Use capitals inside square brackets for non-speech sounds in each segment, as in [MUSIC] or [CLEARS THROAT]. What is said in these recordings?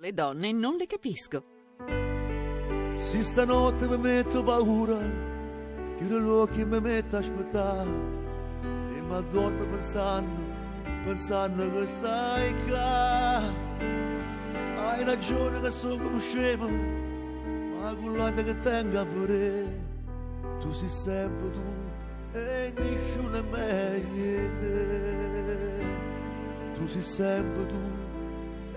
Le donne non le capisco. Se stanotte mi metto paura, chiudo gli occhi e mi metto a aspettare. E mi addormo pensando, pensando che stai qua. Hai ragione che sono come scemo, ma quell'altra che tengo a vedere. Tu sei sempre tu e nessuno è meglio di te. Tu sei sempre tu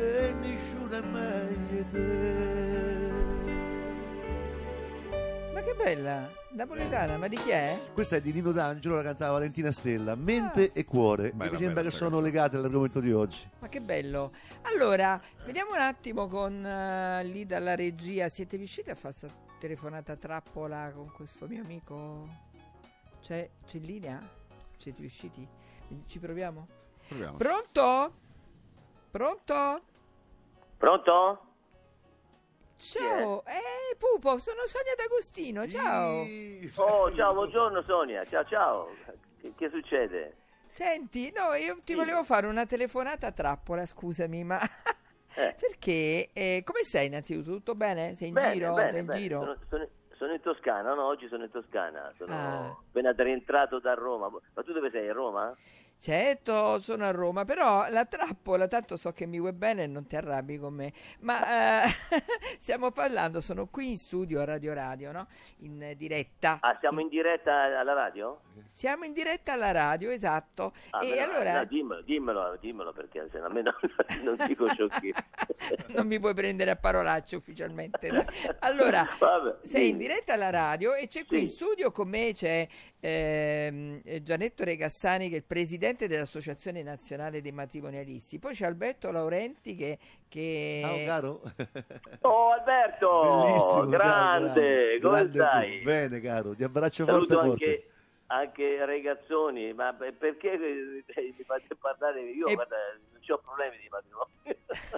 e nessuno è meglio te. Ma che bella, napoletana, ma di chi è? Questa è di Nino D'Angelo, la cantava Valentina Stella. Mente e cuore. Bella, mi sembra bella che sono canzone. legate all'argomento di oggi. Ma che bello. Allora, vediamo un attimo con eh, lì dalla regia. Siete riusciti a fare questa telefonata trappola con questo mio amico? C'è, c'è in linea? Siete riusciti? Ci proviamo? Proviamo. Pronto? Pronto? Pronto? Ciao, eh Pupo, sono Sonia D'Agostino, ciao. Oh, ciao, buongiorno Sonia, ciao ciao. Che, che succede? Senti, no, io ti Sì. volevo fare una telefonata trappola, scusami, ma Eh. [LAUGHS] perché? eh, come sei innanzitutto? Tutto bene? Sei in Bene, giro? bene, sei in bene. giro? Sono, sono- sono in Toscana, no? Oggi sono in Toscana. Sono Ah. appena rientrato da Roma. Ma tu dove sei? A Roma? Certo, sono a Roma, però la trappola, tanto so che mi vuoi bene e non ti arrabbi con me, ma eh, [LAUGHS] stiamo parlando, sono qui in studio a Radio Radio, no? In diretta. Ah, siamo in diretta alla radio? Siamo in diretta alla radio, esatto. Ah, e no, allora no, dimmelo, dimmelo, dimmelo perché se no a me non, [LAUGHS] non dico sciocchezze. [LAUGHS] non mi puoi prendere a parolacce ufficialmente. dai. Allora, Vabbè, sei in diretta alla radio e c'è qui Sì. in studio con me c'è eh, Gianetto Regassani che è il presidente dell'Associazione Nazionale dei Matrimonialisti. Poi c'è Alberto Laurenti che... che- Ciao caro. Oh Alberto! Bellissimo. ciao, grande, come grande stai? tu. Bene caro, ti abbraccio forte Saluto forte. anche, anche Regazzoni, ma per- perché eh, mi fate parlare? Io E- guarda, ho problemi di matrimonio.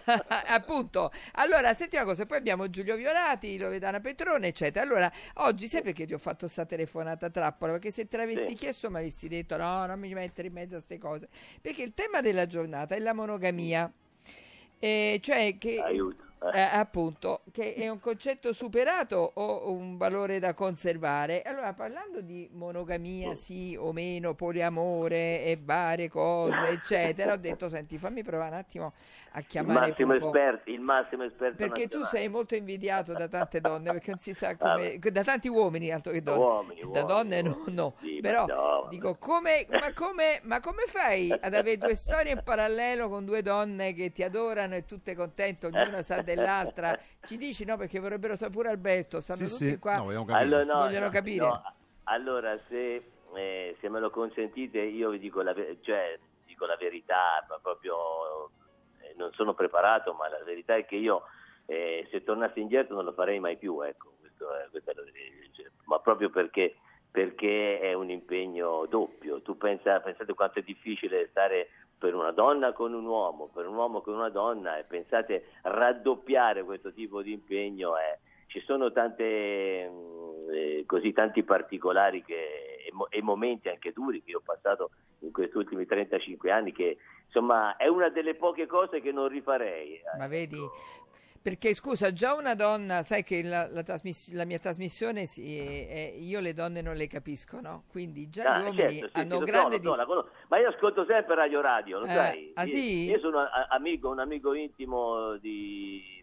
[LAUGHS] Appunto, allora senti una cosa, poi abbiamo Giulio Violati, Loredana Petrone, eccetera. Allora, oggi sai perché ti ho fatto sta telefonata trappola? Perché se te l'avessi Sì. chiesto mi avresti detto no, non mi mettere in mezzo a queste cose. Perché il tema della giornata è la monogamia. Eh, cioè che Aiuto. Eh. appunto, che è un concetto superato o un valore da conservare. Allora, parlando di monogamia, sì o meno, poliamore e varie cose, eccetera, ho detto, senti, fammi provare un attimo a Il chiamare massimo Pupo. esperto, il massimo esperto Perché tu nazionale. sei molto invidiato da tante donne, perché non si sa [LAUGHS] come... da tanti uomini, altro che donne. Uomini, da uomini, donne no, uomini. no. Sì, ma Però no, dico, come, ma, come, ma come fai ad avere due storie in parallelo con due donne che ti adorano e tutte contente, ognuna sa [LAUGHS] dell'altra? [LAUGHS] Ci dici no? Perché vorrebbero sapere pure Alberto, stanno Sì, tutti sì. qua. No, vogliamo capire. Allora, no, Vogliono no, capire. no, allora, se, eh, se me lo consentite, io vi dico la, cioè, dico la verità, ma proprio eh, non sono preparato, ma la verità è che io, eh, se tornassi indietro, non lo farei mai più. Ecco, questo è- è verità. Cioè, ma proprio perché, perché è un impegno doppio. Tu pensa, pensate quanto è difficile stare per una donna con un uomo, per un uomo con una donna, e pensate raddoppiare questo tipo di impegno. È, ci sono tante, mh, eh, così tanti particolari che- e, mo- e momenti anche duri che io ho passato in questi ultimi 35 anni che insomma è una delle poche cose che non rifarei. Ma vedi, perché scusa, già una donna, sai che la, la trasmiss- la mia trasmissione si- è- io le donne non le capisco, no? Quindi già Ah, gli uomini certo, sì, hanno sì, grande so, la conosco. ma io ascolto sempre Radio Radio, lo Eh, sai? ah, Io- sì? Io sono a- amico, un amico intimo di,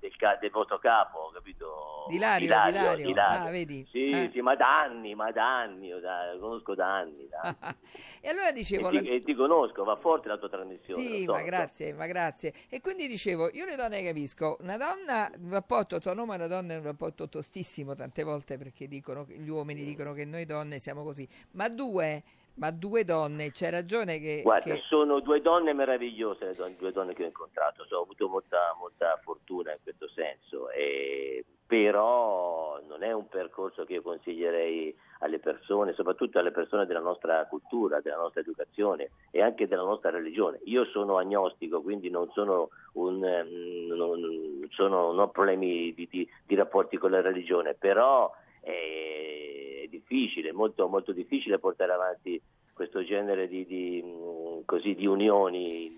del, del vostro capo, capito? Di Ilario, Di Ilario. Ah, vedi? Sì, Eh. sì, ma da anni, ma da anni, io da- lo conosco da anni. da anni. [LAUGHS] e allora dicevo... e, la- ti, e ti conosco, va forte la tua trasmissione. Sì, so, ma grazie, ma grazie. E quindi dicevo, io le donne capisco, una donna, un rapporto e una donna è un rapporto tostissimo tante volte perché dicono, gli uomini dicono che noi donne siamo così, ma due, ma due donne, c'è ragione che... Guarda, che- sono due donne meravigliose, le don- due donne che ho incontrato, Cioè, ho avuto molta, molta fortuna in questo senso, e- però non è un percorso che io consiglierei alle persone, soprattutto alle persone della nostra cultura, della nostra educazione e anche della nostra religione. Io sono agnostico, quindi non sono un, ehm, non, sono- non ho problemi di, di- di rapporti con la religione, però è difficile, molto, molto difficile portare avanti questo genere di, di, mh, così, di unioni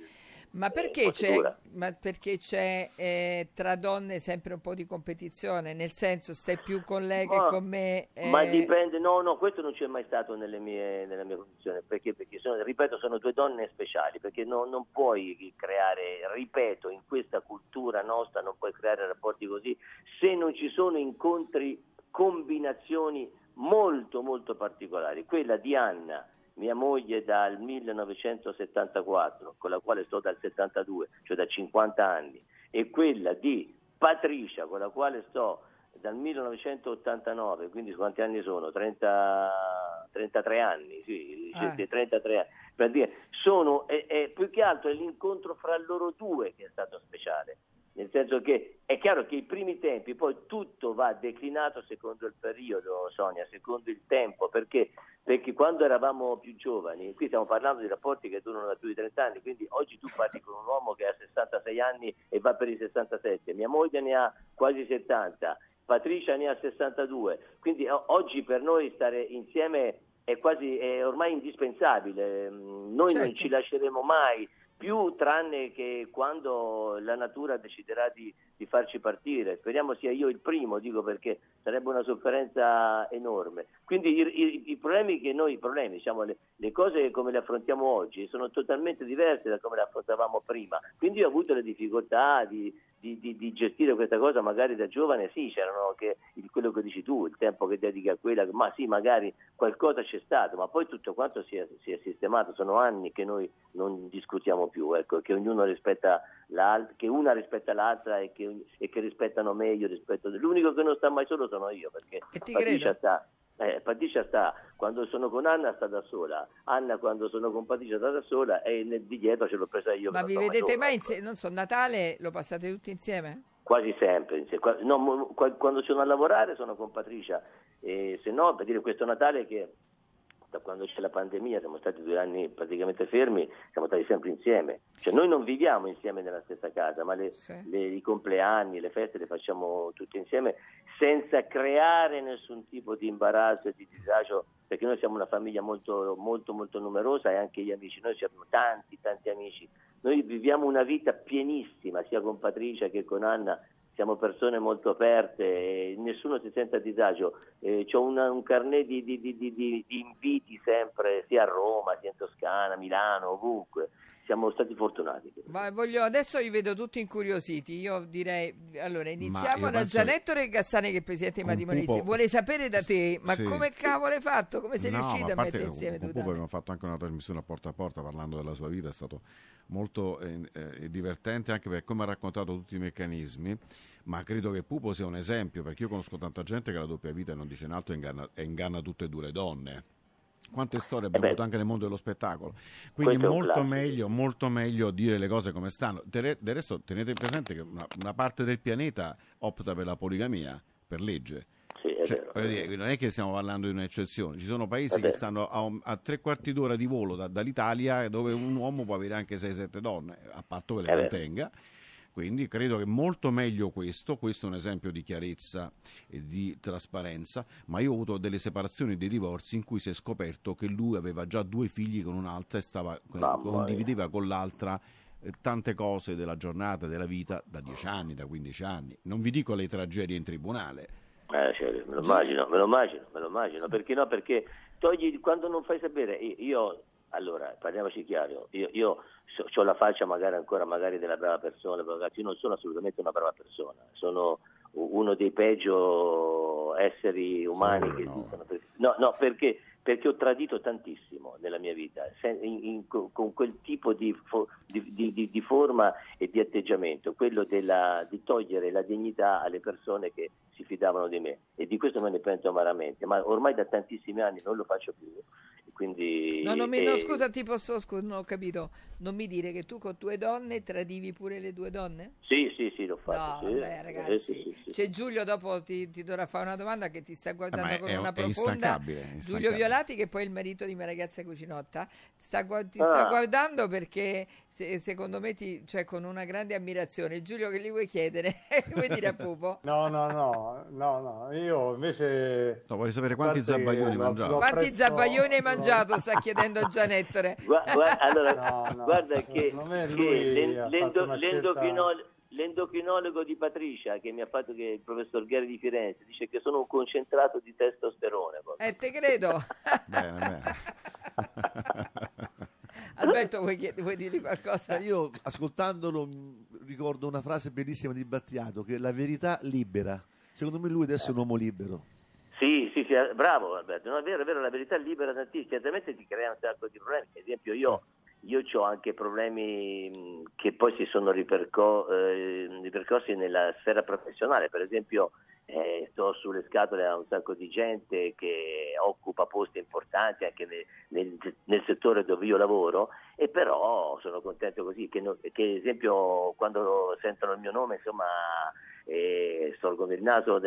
Ma perché c'è, ma perché c'è eh, tra donne sempre un po' di competizione? Nel senso, stai più con lei che Ma- con me? Ma eh, dipende, no, no, questo non c'è mai stato nelle mie, nella mia condizione, perché, perché sono, ripeto, sono due donne speciali, perché no- non puoi creare, ripeto, in questa cultura nostra non puoi creare rapporti così. Se non ci sono incontri, combinazioni molto, molto particolari. Quella di Anna, mia moglie dal 1974, con la quale sto dal 72, cioè da 50 anni, e quella di Patricia, con la quale sto dal 1989, quindi quanti anni sono? 30, 33 anni, sì, sì, 33 anni. Per dire, sono, è, è- più che altro è l'incontro fra loro due che è stato speciale. Nel senso che è chiaro che i primi tempi, poi tutto va declinato secondo il periodo, Sonia, secondo il tempo, perché, perché quando eravamo più giovani, qui stiamo parlando di rapporti che durano da più di 30 anni, quindi oggi tu parli con un uomo che ha 66 anni e va per i 67, mia moglie ne ha quasi 70, Patricia ne ha 62, quindi oggi per noi stare insieme è quasi è ormai indispensabile, Mm, noi non Certo. ci lasceremo mai più tranne che quando la natura deciderà di, di farci partire. Speriamo sia io il primo, dico perché sarebbe una sofferenza enorme. Quindi i, i- i problemi che noi, problemi, diciamo, le, le cose come le affrontiamo oggi sono totalmente diverse da come le affrontavamo prima. Quindi ho avuto le difficoltà di, di- di- di gestire questa cosa magari da giovane, sì, c'erano che il- quello che dici tu, il tempo che dedichi a quella, ma sì, magari qualcosa c'è stato, ma poi tutto quanto si è, si è sistemato, sono anni che noi non discutiamo più, ecco, che ognuno rispetta che una rispetta l'altra e che, e che rispettano me io rispetto l'unico che non sta mai solo sono io, perché Patricia sta eh, Patricia sta, quando sono con Anna sta da sola, Anna quando sono con Patricia sta da sola e nel, di dietro ce l'ho presa io. Ma vi vedete mai ecco. insieme? Non so, Natale lo passate tutti insieme? Quasi sempre, no, quando sono a lavorare sono con Patricia, e se no, per dire questo Natale che da quando c'è la pandemia siamo stati due anni praticamente fermi, siamo stati sempre insieme. Cioè noi non viviamo insieme nella stessa casa, ma le- Sì. le- i compleanni, le feste le facciamo tutti insieme senza creare nessun tipo di imbarazzo e di disagio, perché noi siamo una famiglia molto, molto, molto numerosa e anche gli amici, noi siamo tanti, tanti amici. Noi viviamo una vita pienissima, sia con Patricia che con Anna, siamo persone molto aperte, e nessuno si sente a disagio. Eh, Ho un carnet di, di- di- di- di- di inviti sempre, sia a Roma, sia in Toscana, Milano, ovunque. Siamo stati fortunati. Ma voglio, adesso vi vedo tutti incuriositi. Io direi, allora, iniziamo da Gianetto Regassani, che è presidente matrimonisti. Pupo- Vuole sapere da te, ma Sì. come cavolo hai fatto? Come sei No, riuscito ma a, parte mettere insieme Pupo donne? abbiamo fatto anche una trasmissione a porta a porta parlando della sua vita, è stato molto eh, eh, divertente anche per come ha raccontato tutti i meccanismi, ma credo che Pupo sia un esempio, perché io conosco tanta gente che la doppia vita non dice in alto e inganna, e inganna tutte e due le donne. Quante storie abbiamo Eh beh. avuto anche nel mondo dello spettacolo. Quindi molto meglio, molto meglio dire le cose come stanno. Del resto tenete presente che una, una parte del pianeta opta per la poligamia, per legge. Sì, è Cioè, dire, non è che stiamo parlando di un'eccezione, ci sono paesi che stanno a, un- a tre quarti d'ora di volo da- dall'Italia dove un uomo può avere anche 6-7 donne, a patto che le vero. Quindi credo che molto meglio questo, questo è un esempio di chiarezza e di trasparenza, ma io ho avuto delle separazioni e dei divorzi in cui si è scoperto che lui aveva già due figli con un'altra e stava, condivideva con l'altra eh, tante cose della giornata, della vita, da 10 anni, da 15 anni. Non vi dico le tragedie in tribunale, Eh, cioè, me lo immagino, me lo immagino, me lo immagino. Perché no? Perché togli quando non fai sapere, io- allora parliamoci chiaro, io, ho la faccia magari ancora magari della brava persona, ragazzi, io non sono assolutamente una brava persona, sono uno dei peggio esseri umani Sì, che no. esistono. No, no, perché, perché ho tradito tantissimo nella mia vita, in- in- con quel tipo di, fo- di- di- di- di forma e di atteggiamento, quello della- di togliere la dignità alle persone che si fidavano di me e di questo me ne pento amaramente, ma ormai da tantissimi anni non lo faccio più. Quindi, No, non mi, no, eh, scusa, ti posso, scusa, non ho capito. Non mi dire che tu con due donne tradivi pure le due donne? Sì, sì, sì, l'ho No, fatto. sì. vabbè, Eh, ragazzi. sì, sì, sì. C'è Giulio, dopo ti, ti dovrà fare una domanda che ti sta guardando Eh, con è- una è profonda. instancabile, è Giulio instancabile. Violati, che poi è il marito di mia ragazza Cucinotta, sta ti Ah. sta guardando perché se- secondo me ti, cioè, con una grande ammirazione. Giulio, che gli vuoi chiedere? [LAUGHS] vuoi dire a Pupo? No, no, no, no, no, io invece... No, vorrei sapere quanti zabbaglioni mangiava. lo Quanti zabbaglioni hai mangiato? [LAUGHS] Sta chiedendo Gianettore. Gua- gua- allora, No, no, guarda che, che l'endo- una scelta- l'endocrinolo- l'endocrinologo di Patricia che mi ha fatto che il professor Gheri di Firenze dice che sono un concentrato di testosterone. proprio. Eh, te credo. Bene, bene. [LAUGHS] Alberto, vuoi, chied- vuoi dirgli qualcosa? Eh, Io ascoltandolo mh, ricordo una frase bellissima di Battiato che la verità libera. Secondo me lui adesso è un uomo libero. Sì, sì, sì, eh, bravo Alberto, no, è vero, è vero, la verità libera tantissimo, certamente ti crea un sacco di problemi, ad esempio io, io ho anche problemi mh, che poi si sono riperco- eh, ripercorsi nella sfera professionale, per esempio eh, sto sulle scatole a un sacco di gente che occupa posti importanti anche nel, nel- nel settore dove io lavoro e però sono contento così, che, no- che ad esempio quando sentono il mio nome insomma e storgono il naso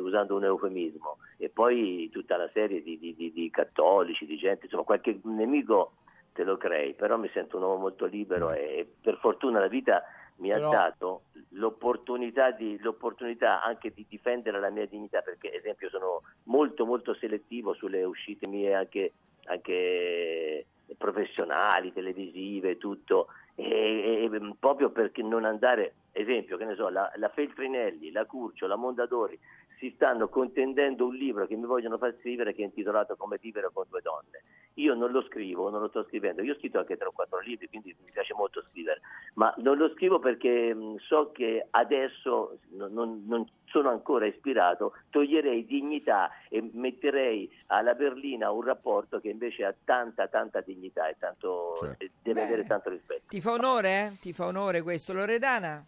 usando un eufemismo. E poi tutta la serie di, di- di- di cattolici, di gente, insomma qualche nemico te lo crei, però mi sento un uomo molto libero e per fortuna la vita mi Però- ha dato l'opportunità, di- l'opportunità anche di difendere la mia dignità perché ad esempio sono molto molto selettivo sulle uscite mie anche, anche professionali, televisive, tutto. E, e- proprio perché non andare, esempio, che ne so, la, la Feltrinelli, la Curcio, la Mondadori si stanno contendendo un libro che mi vogliono far scrivere che è intitolato Come vivere con due donne. Io non lo scrivo, non lo sto scrivendo, io ho scritto anche tre o quattro libri, quindi mi piace molto scrivere, ma non lo scrivo perché mh, so che adesso non, non- non sono ancora ispirato, toglierei dignità e metterei alla berlina un rapporto che invece ha tanta, tanta dignità e tanto, Certo. e deve Beh. avere tanto rispetto. Ti fa onore, eh? Ti fa onore questo, Loredana?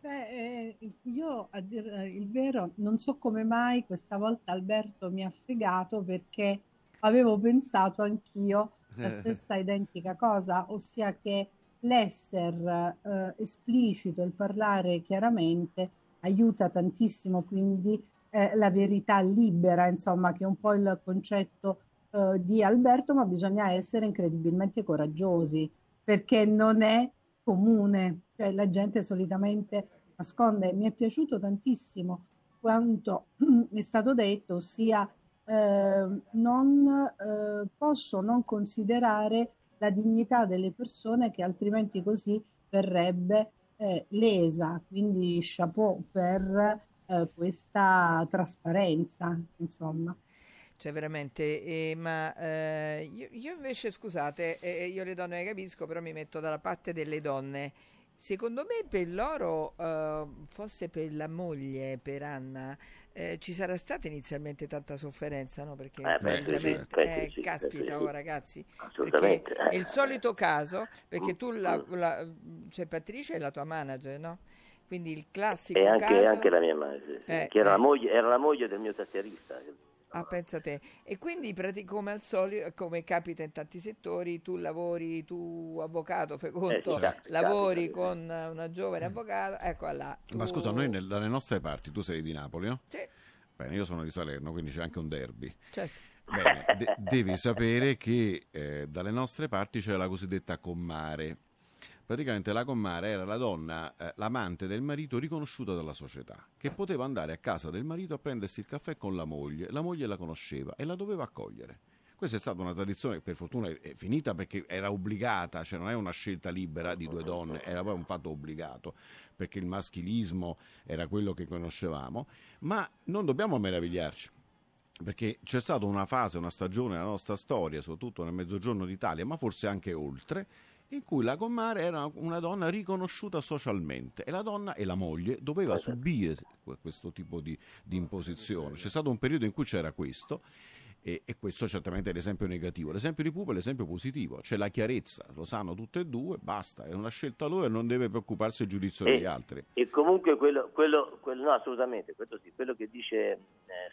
Beh, eh, io a dir eh, il vero non so come mai questa volta Alberto mi ha fregato perché avevo pensato anch'io la [LAUGHS] stessa identica cosa, ossia che l'esser eh, esplicito, il parlare chiaramente aiuta tantissimo, quindi eh, la verità libera, insomma, che è un po' il concetto eh, di Alberto, ma bisogna essere incredibilmente coraggiosi perché non è comune, cioè la gente solitamente nasconde. Mi è piaciuto tantissimo quanto [CLEARS THROAT] è stato detto, ossia eh, non eh, posso non considerare la dignità delle persone che altrimenti così verrebbe eh, lesa. Quindi chapeau per eh, questa trasparenza, insomma. Cioè veramente, eh, ma eh, io, io invece scusate, eh, io le donne le capisco, però mi metto dalla parte delle donne. Secondo me per loro, eh, forse per la moglie, per Anna, eh, ci sarà stata inizialmente tanta sofferenza, no? Perché Eh, di sì, eh, sì, caspita, di oh, sì. ragazzi, è il solito caso, perché tu, la, Mm. la- cioè Patricia è la tua manager, no? Quindi il classico E anche, caso... anche la mia madre, sì, sì, Eh, che era, eh. la moglie, era la moglie del mio tastierista. Ah, pensa te. E quindi come al solito, come capita in tanti settori, tu lavori, tu avvocato, fai conto, Eh, capita, lavori capita, con una giovane avvocata, ecco là. Ma tu- scusa, noi nel- dalle nostre parti, tu sei di Napoli, no? Sì, Bene, io sono di Salerno, quindi c'è anche un derby. certo. Bene, de- devi sapere che eh, dalle nostre parti c'è la cosiddetta commare. Praticamente la commare era la donna, eh, l'amante del marito riconosciuta dalla società, che poteva andare a casa del marito a prendersi il caffè con la moglie. La moglie la conosceva e la doveva accogliere. Questa è stata una tradizione che per fortuna è, è finita perché era obbligata, cioè non è una scelta libera di due donne, era poi un fatto obbligato, perché il maschilismo era quello che conoscevamo, ma non dobbiamo meravigliarci perché c'è stata una fase, una stagione nella nostra storia, soprattutto nel mezzogiorno d'Italia, ma forse anche oltre, in cui la commare era una donna riconosciuta socialmente e la donna e la moglie doveva subire que- questo tipo di, di imposizione. C'è stato un periodo in cui c'era questo e, e questo certamente è l'esempio negativo. L'esempio di Pupo è l'esempio positivo, c'è la chiarezza, lo sanno tutte e due, basta, è una scelta loro e non deve preoccuparsi del giudizio E- degli altri. E comunque quello, quello, quello- no, assolutamente, quello, sì, quello che dice eh,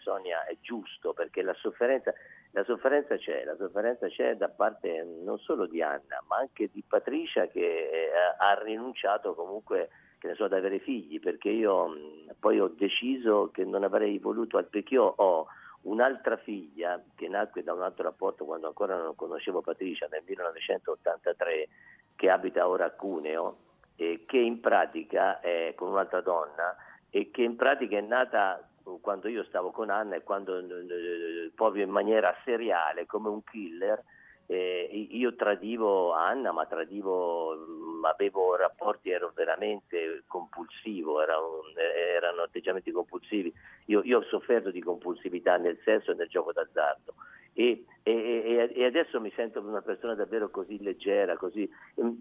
Sonia è giusto perché la sofferenza, la sofferenza c'è, la sofferenza c'è da parte non solo di Anna, ma anche di Patricia che eh, ha rinunciato comunque che ne so, ad avere figli, perché io mh, poi ho deciso che non avrei voluto, perché io ho un'altra figlia che nacque da un altro rapporto quando ancora non conoscevo Patricia nel 1983 che abita ora a Cuneo e che in pratica è con un'altra donna e che in pratica è nata quando io stavo con Anna e quando eh, proprio in maniera seriale, come un killer, eh, io tradivo Anna, ma tradivo, mh, avevo rapporti, ero veramente compulsivo, era un, erano atteggiamenti compulsivi. Io, io, ho sofferto di compulsività nel sesso e nel gioco d'azzardo. E, e, e, adesso mi sento una persona davvero così leggera, così,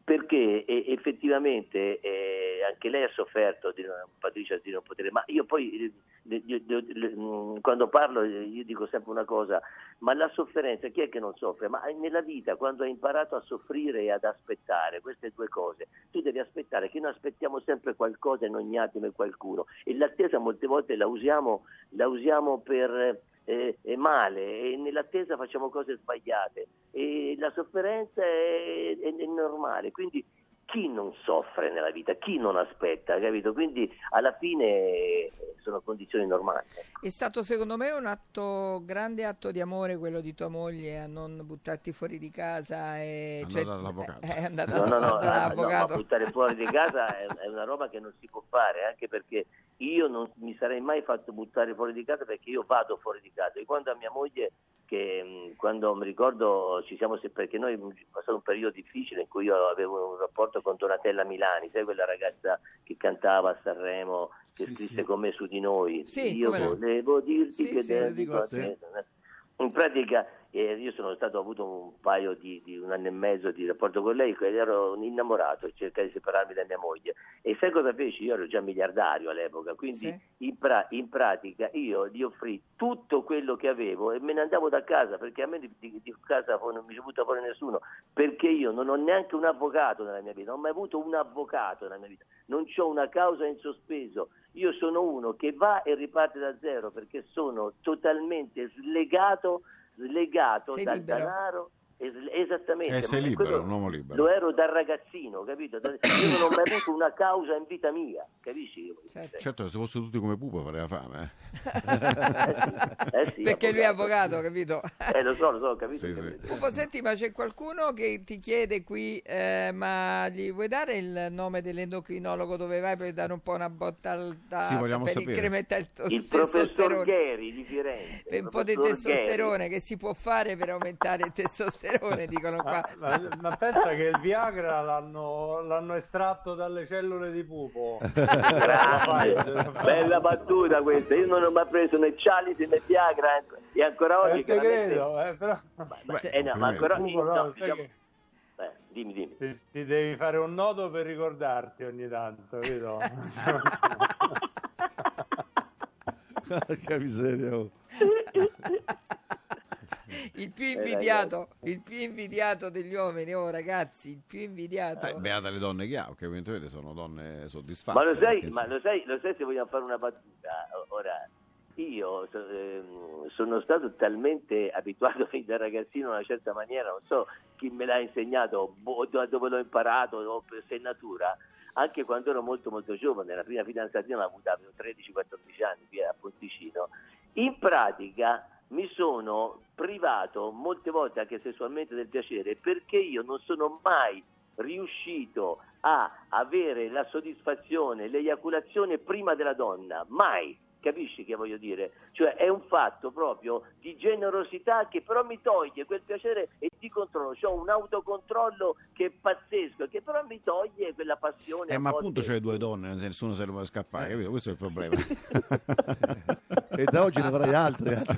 perché effettivamente eh, anche lei ha sofferto di Patricia di non poter, ma io poi io, io, io, quando parlo io dico sempre una cosa, ma la sofferenza chi è che non soffre? Ma nella vita quando hai imparato a soffrire e ad aspettare queste due cose, tu devi aspettare che noi aspettiamo sempre qualcosa in ogni attimo e qualcuno e l'attesa molte volte la usiamo, la usiamo per eh, è male e nell'attesa facciamo cose sbagliate e la sofferenza è, è, è normale, quindi chi non soffre nella vita, chi non aspetta, capito? Quindi alla fine sono condizioni normali. È stato secondo me un atto, grande atto di amore quello di tua moglie a non buttarti fuori di casa e cioè, dall'avvocato. È andata no, no, no, dall'avvocato. no, buttare fuori di casa è, è una roba che non si può fare, anche perché io non mi sarei mai fatto buttare fuori di casa perché io vado fuori di casa e quando a mia moglie che quando mi ricordo ci siamo perché noi è passato un periodo difficile in cui io avevo un rapporto con Donatella Milani, sai quella ragazza che cantava a Sanremo, che sì, scrisse sì. con me su di noi. Sì, io volevo dirti che sì, dedico a te. In pratica eh, io sono stato, ho avuto un paio di, di, un anno e mezzo di rapporto con lei, ero innamorato e cercai di separarmi da mia moglie. E sai cosa feci? Io ero già miliardario all'epoca, quindi Sì. in, pra- in pratica io gli offrì tutto quello che avevo e me ne andavo da casa perché a me di, di- di casa non mi ci butta fuori nessuno, perché io non ho neanche un avvocato nella mia vita, non ho mai avuto un avvocato nella mia vita, non ho una causa in sospeso. Io sono uno che va e riparte da zero perché sono totalmente slegato, slegato Sei dal libero. denaro. Es- Esattamente, Eh, sei libero, un uomo libero. Lo ero da ragazzino, capito? Io non ho mai avuto una causa in vita mia, capisci? Certo. Certo, se fossero tutti come Pupo farei la fame. Eh. Eh sì, [LAUGHS] Perché lui è avvocato, capito? Eh, lo so, lo so, capito. Sì, ho sì. capito. Pupo, senti, ma c'è qualcuno che ti chiede qui, eh, ma gli vuoi dare il nome dell'endocrinologo dove vai per dare un po' una botta al da- Sì, vogliamo per sapere. incrementare il, tos- Il professor? Gheri di Firenze. Per un po' di testosterone che si può fare per aumentare il testosterone, [LAUGHS] dicono qua. Ma, [LAUGHS] ma- ma pensa che il Viagra l'hanno, l'hanno estratto dalle cellule di pupo. [LAUGHS] Grande, bella battuta questa. Io non ho mai preso né Cialisi né Viagra eh, e ancora oggi. Eh, te credo, eh, però Ma- Sì. eh, no, ma ancora Pupo, no, diciamo- che eh, dimmi, dimmi. ti, ti devi fare un nodo per ricordarti ogni tanto, [LAUGHS] capito? che miseria. Il più Eh, invidiato, il più invidiato degli uomini, oh ragazzi, il più invidiato. Eh, beata le donne che ha, che evidentemente sono donne soddisfatte. Ma lo sai, ma lo sai, lo sai se vogliamo fare una battuta? Ora, io so- ehm, sono stato talmente abituato [LAUGHS] fin da ragazzino in una certa maniera, non so chi me l'ha insegnato, boh, dove l'ho imparato, o per se natura, anche quando ero molto molto giovane, la prima fidanzatina l'ho avuta avevo 13-14 anni qui a Ponticino, in pratica mi sono privato molte volte anche sessualmente del piacere perché io non sono mai riuscito a avere la soddisfazione, l'eiaculazione prima della donna, mai. Capisci che voglio dire? Cioè è un fatto proprio di generosità che però mi toglie quel piacere e di controllo. Ho un autocontrollo che è pazzesco, che però mi toglie quella passione. Eh, ma appunto c'è due donne, nessuno se ne vuole scappare, capito? Questo è il problema. [LAUGHS] E da oggi ne avrai altre. [LAUGHS]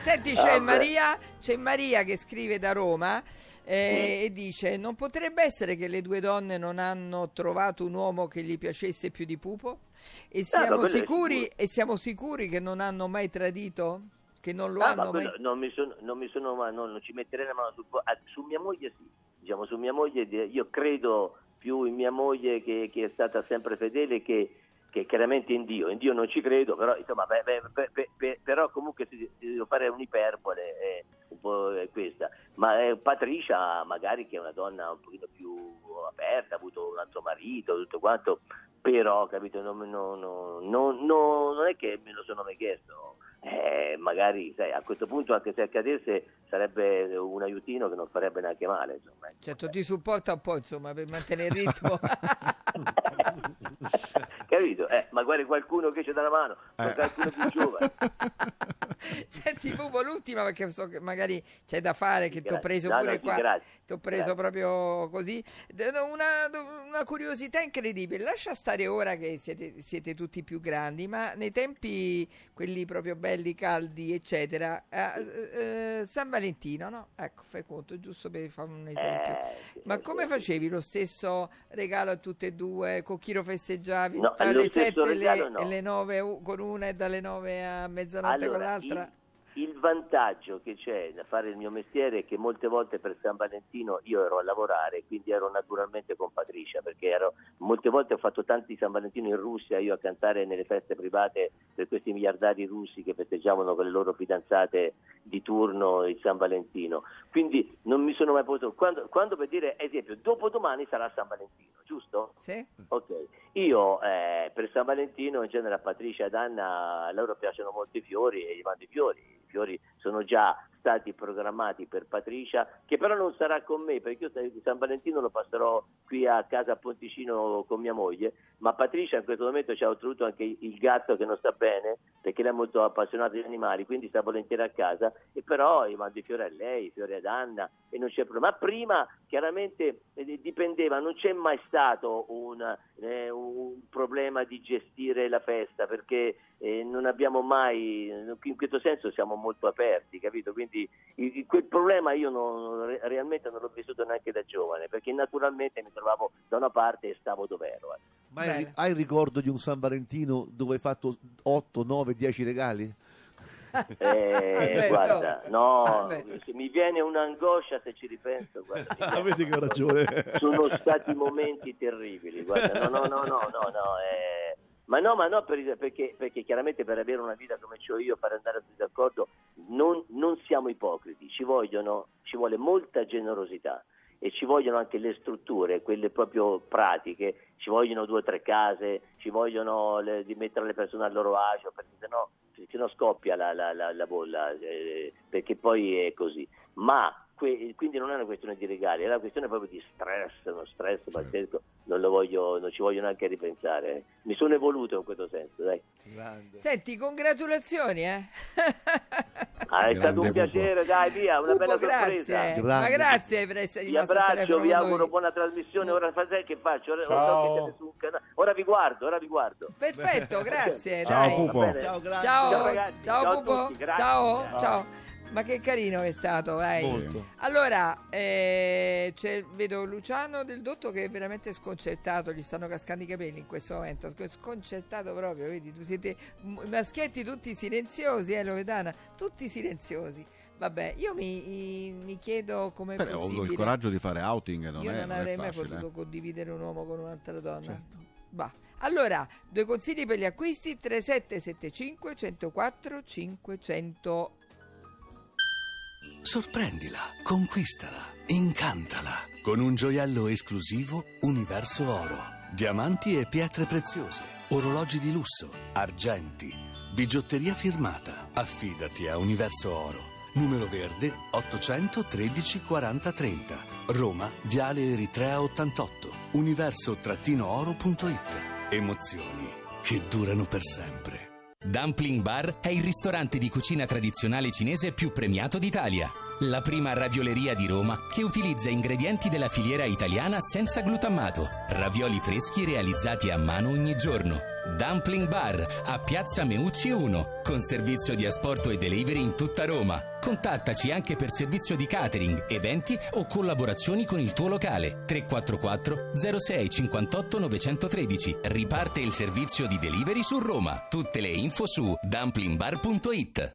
Senti, c'è. Maria, c'è Maria che scrive da Roma eh, e dice: Non potrebbe essere che le due donne non hanno trovato un uomo che gli piacesse più di Pupo? E siamo, quello è sicuri, e siamo sicuri che non hanno mai tradito? Che non lo Ah, ma hanno mai. quello non mi sono, non mi sono ma non, non ci metterei la mano sul. Ah, su mia moglie sì, diciamo su mia moglie io credo più in mia moglie che, che è stata sempre fedele che, che chiaramente in Dio. In Dio non ci credo, però insomma, beh, beh, beh, però comunque se devo fare un'iperbole è un po' è questa. Ma eh, Patricia magari che è una donna un pochino più aperta, ha avuto un altro marito, tutto quanto, però capito, non, non- non- non- è che me lo sono mai chiesto. Eh, magari sai, a questo punto anche se accadesse sarebbe un aiutino che non farebbe neanche male insomma. Certo, ti supporta un po', insomma, per mantenere il ritmo. [LAUGHS] [LAUGHS] capito? Eh, magari qualcuno che ci dà la mano, ma Eh. qualcuno più giovane. [LAUGHS] Senti Pupo, l'ultima perché so che magari c'è da fare, che ti ho preso No, pure no, qua, ti ho preso Grazie. proprio così. Una, una curiosità incredibile, lascia stare ora che siete, siete tutti più grandi, ma nei tempi, quelli proprio belli, caldi, eccetera, eh, eh, San Valentino, no? Ecco, fai conto, giusto per fare un esempio. Eh, Ma sì, come facevi lo stesso regalo a tutte e due? Con chi lo festeggiavi? No, Tra lo le stesso 7 e le, regalo no. e le 9 u- con una e dalle 9 a mezzanotte con Allora, l'altra? Il, il vantaggio che c'è da fare il mio mestiere è che molte volte per San Valentino io ero a lavorare, quindi ero naturalmente con Patricia, perché ero, molte volte ho fatto tanti San Valentino in Russia, io a cantare nelle feste private per questi miliardari russi che festeggiavano con le loro fidanzate di turno il San Valentino. Quindi non mi sono mai posto. Quando, quando per dire, esempio, dopodomani sarà San Valentino, giusto? Sì? Ok, io eh, per San Valentino in genere a Patricia e ad Anna a loro piacciono molto i fiori e gli mando i fiori. Fiori sono già stati programmati per Patricia, che però non sarà con me perché io San Valentino lo passerò qui a casa a Ponticino con mia moglie, ma Patricia in questo momento ci ha ottenuto anche il gatto che non sta bene perché lei è molto appassionata di animali, quindi sta volentieri a casa e però io mando i fiori a lei, i fiori ad Anna e non c'è problema. Ma prima chiaramente eh, dipendeva, non c'è mai stato un, eh, un problema di gestire la festa perché eh, non abbiamo mai, in questo senso siamo molto aperti, capito? Quindi quel problema io non- re- realmente non l'ho vissuto neanche da giovane perché naturalmente mi trovavo da una parte e stavo dove ero. eh. Ma hai, hai ricordo di un San Valentino dove hai fatto 8, 9, 10 regali? Eh, guarda, no, se mi viene un'angoscia se ci ripenso. Guarda, Vedi che ho ragione. sono stati momenti terribili. Guarda, no, no, no, no, no, no, eh, ma no, ma no, per- perché, perché chiaramente per avere una vita come ho io, per andare tutti d'accordo, non, non siamo ipocriti, ci, vogliono, ci vuole molta generosità e ci vogliono anche le strutture, quelle proprio pratiche, ci vogliono due o tre case, ci vogliono le- di mettere le persone al loro agio, perché sennò, sennò scoppia la, la- la- la bolla, eh, perché poi è così. Ma que- quindi non è una questione di regali, è una questione proprio di stress, uno stress pazzesco, non, lo voglio, non ci voglio neanche ripensare. eh. Mi sono evoluto in questo senso, dai. Grande. Senti, congratulazioni, eh? Ah, è Grande stato un Pupo. piacere, dai, via, una Pupo, bella grazie. sorpresa. Ma Grande. grazie per essere Vi abbraccio, vi auguro noi. buona trasmissione. Ora sai che faccio? Ora, Ciao. so che siete su un canale. ora vi guardo, ora vi guardo. Perfetto, [LAUGHS] grazie. Ciao, dai. Pupo. Ciao, grazie. Ciao, Ciao, ragazzi. ciao, Ciao Pupo. tutti, grazie. Ciao, Ciao. Ma che carino che è stato, dai. Molto. Allora, eh, vedo Luciano del Dotto che è veramente sconcertato, gli stanno cascando i capelli in questo momento, sc- sconcertato proprio, vedi, tu siete maschietti tutti silenziosi, eh Loredana, tutti silenziosi. Vabbè, io mi, mi chiedo come Però possibile. il coraggio di fare outing, non Io è, non avrei mai facile. potuto eh. condividere un uomo con un'altra donna. Certo. Bah. Allora, due consigli per gli acquisti 3775 104 500. Sorprendila, conquistala, incantala con un gioiello esclusivo Universo Oro. Diamanti e pietre preziose, orologi di lusso, argenti, bigiotteria firmata. Affidati a Universo Oro. Numero verde 813 40 30. Roma, Viale Eritrea 88. Universo-oro.it. Emozioni che durano per sempre. Dumpling Bar è il ristorante di cucina tradizionale cinese più premiato d'Italia. La prima ravioleria di Roma che utilizza ingredienti della filiera italiana senza glutammato. Ravioli freschi realizzati a mano ogni giorno. Dumpling Bar a Piazza Meucci 1 con servizio di asporto e delivery in tutta Roma. Contattaci anche per servizio di catering, eventi o collaborazioni con il tuo locale 344 06 58 913. Riparte il servizio di delivery su Roma. Tutte le info su dumplingbar.it.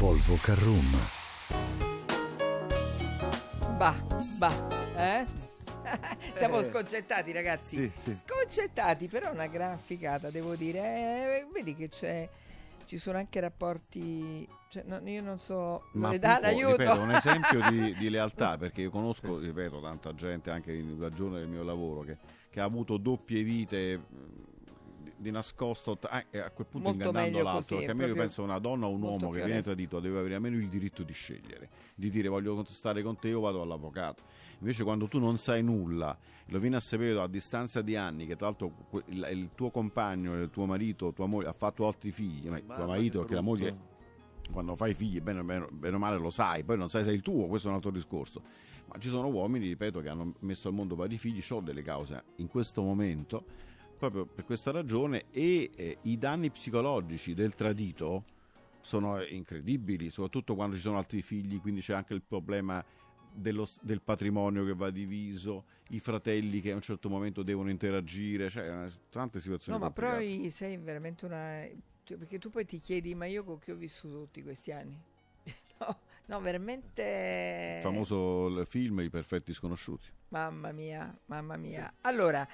Volvo Carroom. Bah, bah, eh? [LAUGHS] Siamo Eh. sconcertati, ragazzi. Sì, sì. Sconcertati, però è una gran figata, devo dire. Eh, vedi che c'è. Ci sono anche rapporti. Cioè, no, io non so. Ma vuole dare Pupo, aiuto. ripeto, un esempio di, [LAUGHS] di lealtà, perché io conosco, ripeto, tanta gente anche in ragione del mio lavoro che, che ha avuto doppie vite di, nascosto t- eh, a quel punto Molto ingannando l'altro. così, perché a me io proprio penso una donna o un molto uomo che viene onesto. tradito deve avere almeno il diritto di scegliere, di dire voglio stare con te o vado all'avvocato. Invece quando tu non sai nulla, lo vieni a sapere a distanza di anni, che tra l'altro il, il tuo compagno, il tuo marito, tua moglie ha fatto altri figli, ma il tuo marito perché la moglie quando fai figli, bene, bene, bene o male lo sai, poi non sai se è il tuo, questo è un altro discorso. Ma ci sono uomini, ripeto, che hanno messo al mondo vari figli, ho delle cause in questo momento, proprio per questa ragione, e eh, i danni psicologici del tradito sono incredibili, soprattutto quando ci sono altri figli, quindi c'è anche il problema dello- del patrimonio che va diviso, i fratelli che a un certo momento devono interagire, cioè eh, tante situazioni. No, ma complicate. poi sei veramente una. cioè, perché tu poi ti chiedi, ma io con chi ho vissuto tutti questi anni? [LAUGHS] no, no, veramente. Il famoso il film I perfetti sconosciuti. Mamma mia, mamma mia. Allora,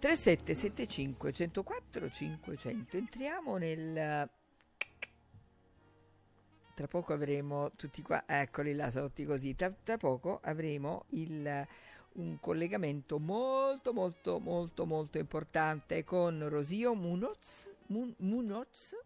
3775 104 500. Entriamo nel. Tra poco avremo tutti qua, eccoli là, sono tutti così. Tra, tra poco avremo il, un collegamento molto, molto, molto, molto importante con Rosio Munoz. Mun- Munoz?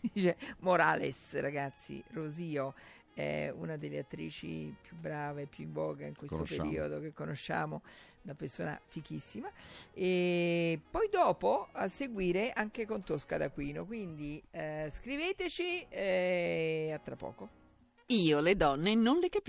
Dice? Morales, ragazzi. Rosio è una delle attrici più brave, più in voga in questo Conosciamo. periodo che conosciamo, una persona fichissima. E poi dopo a seguire anche con Tosca d'Aquino. Quindi eh, scriveteci e a tra poco. Io le donne non le capisco.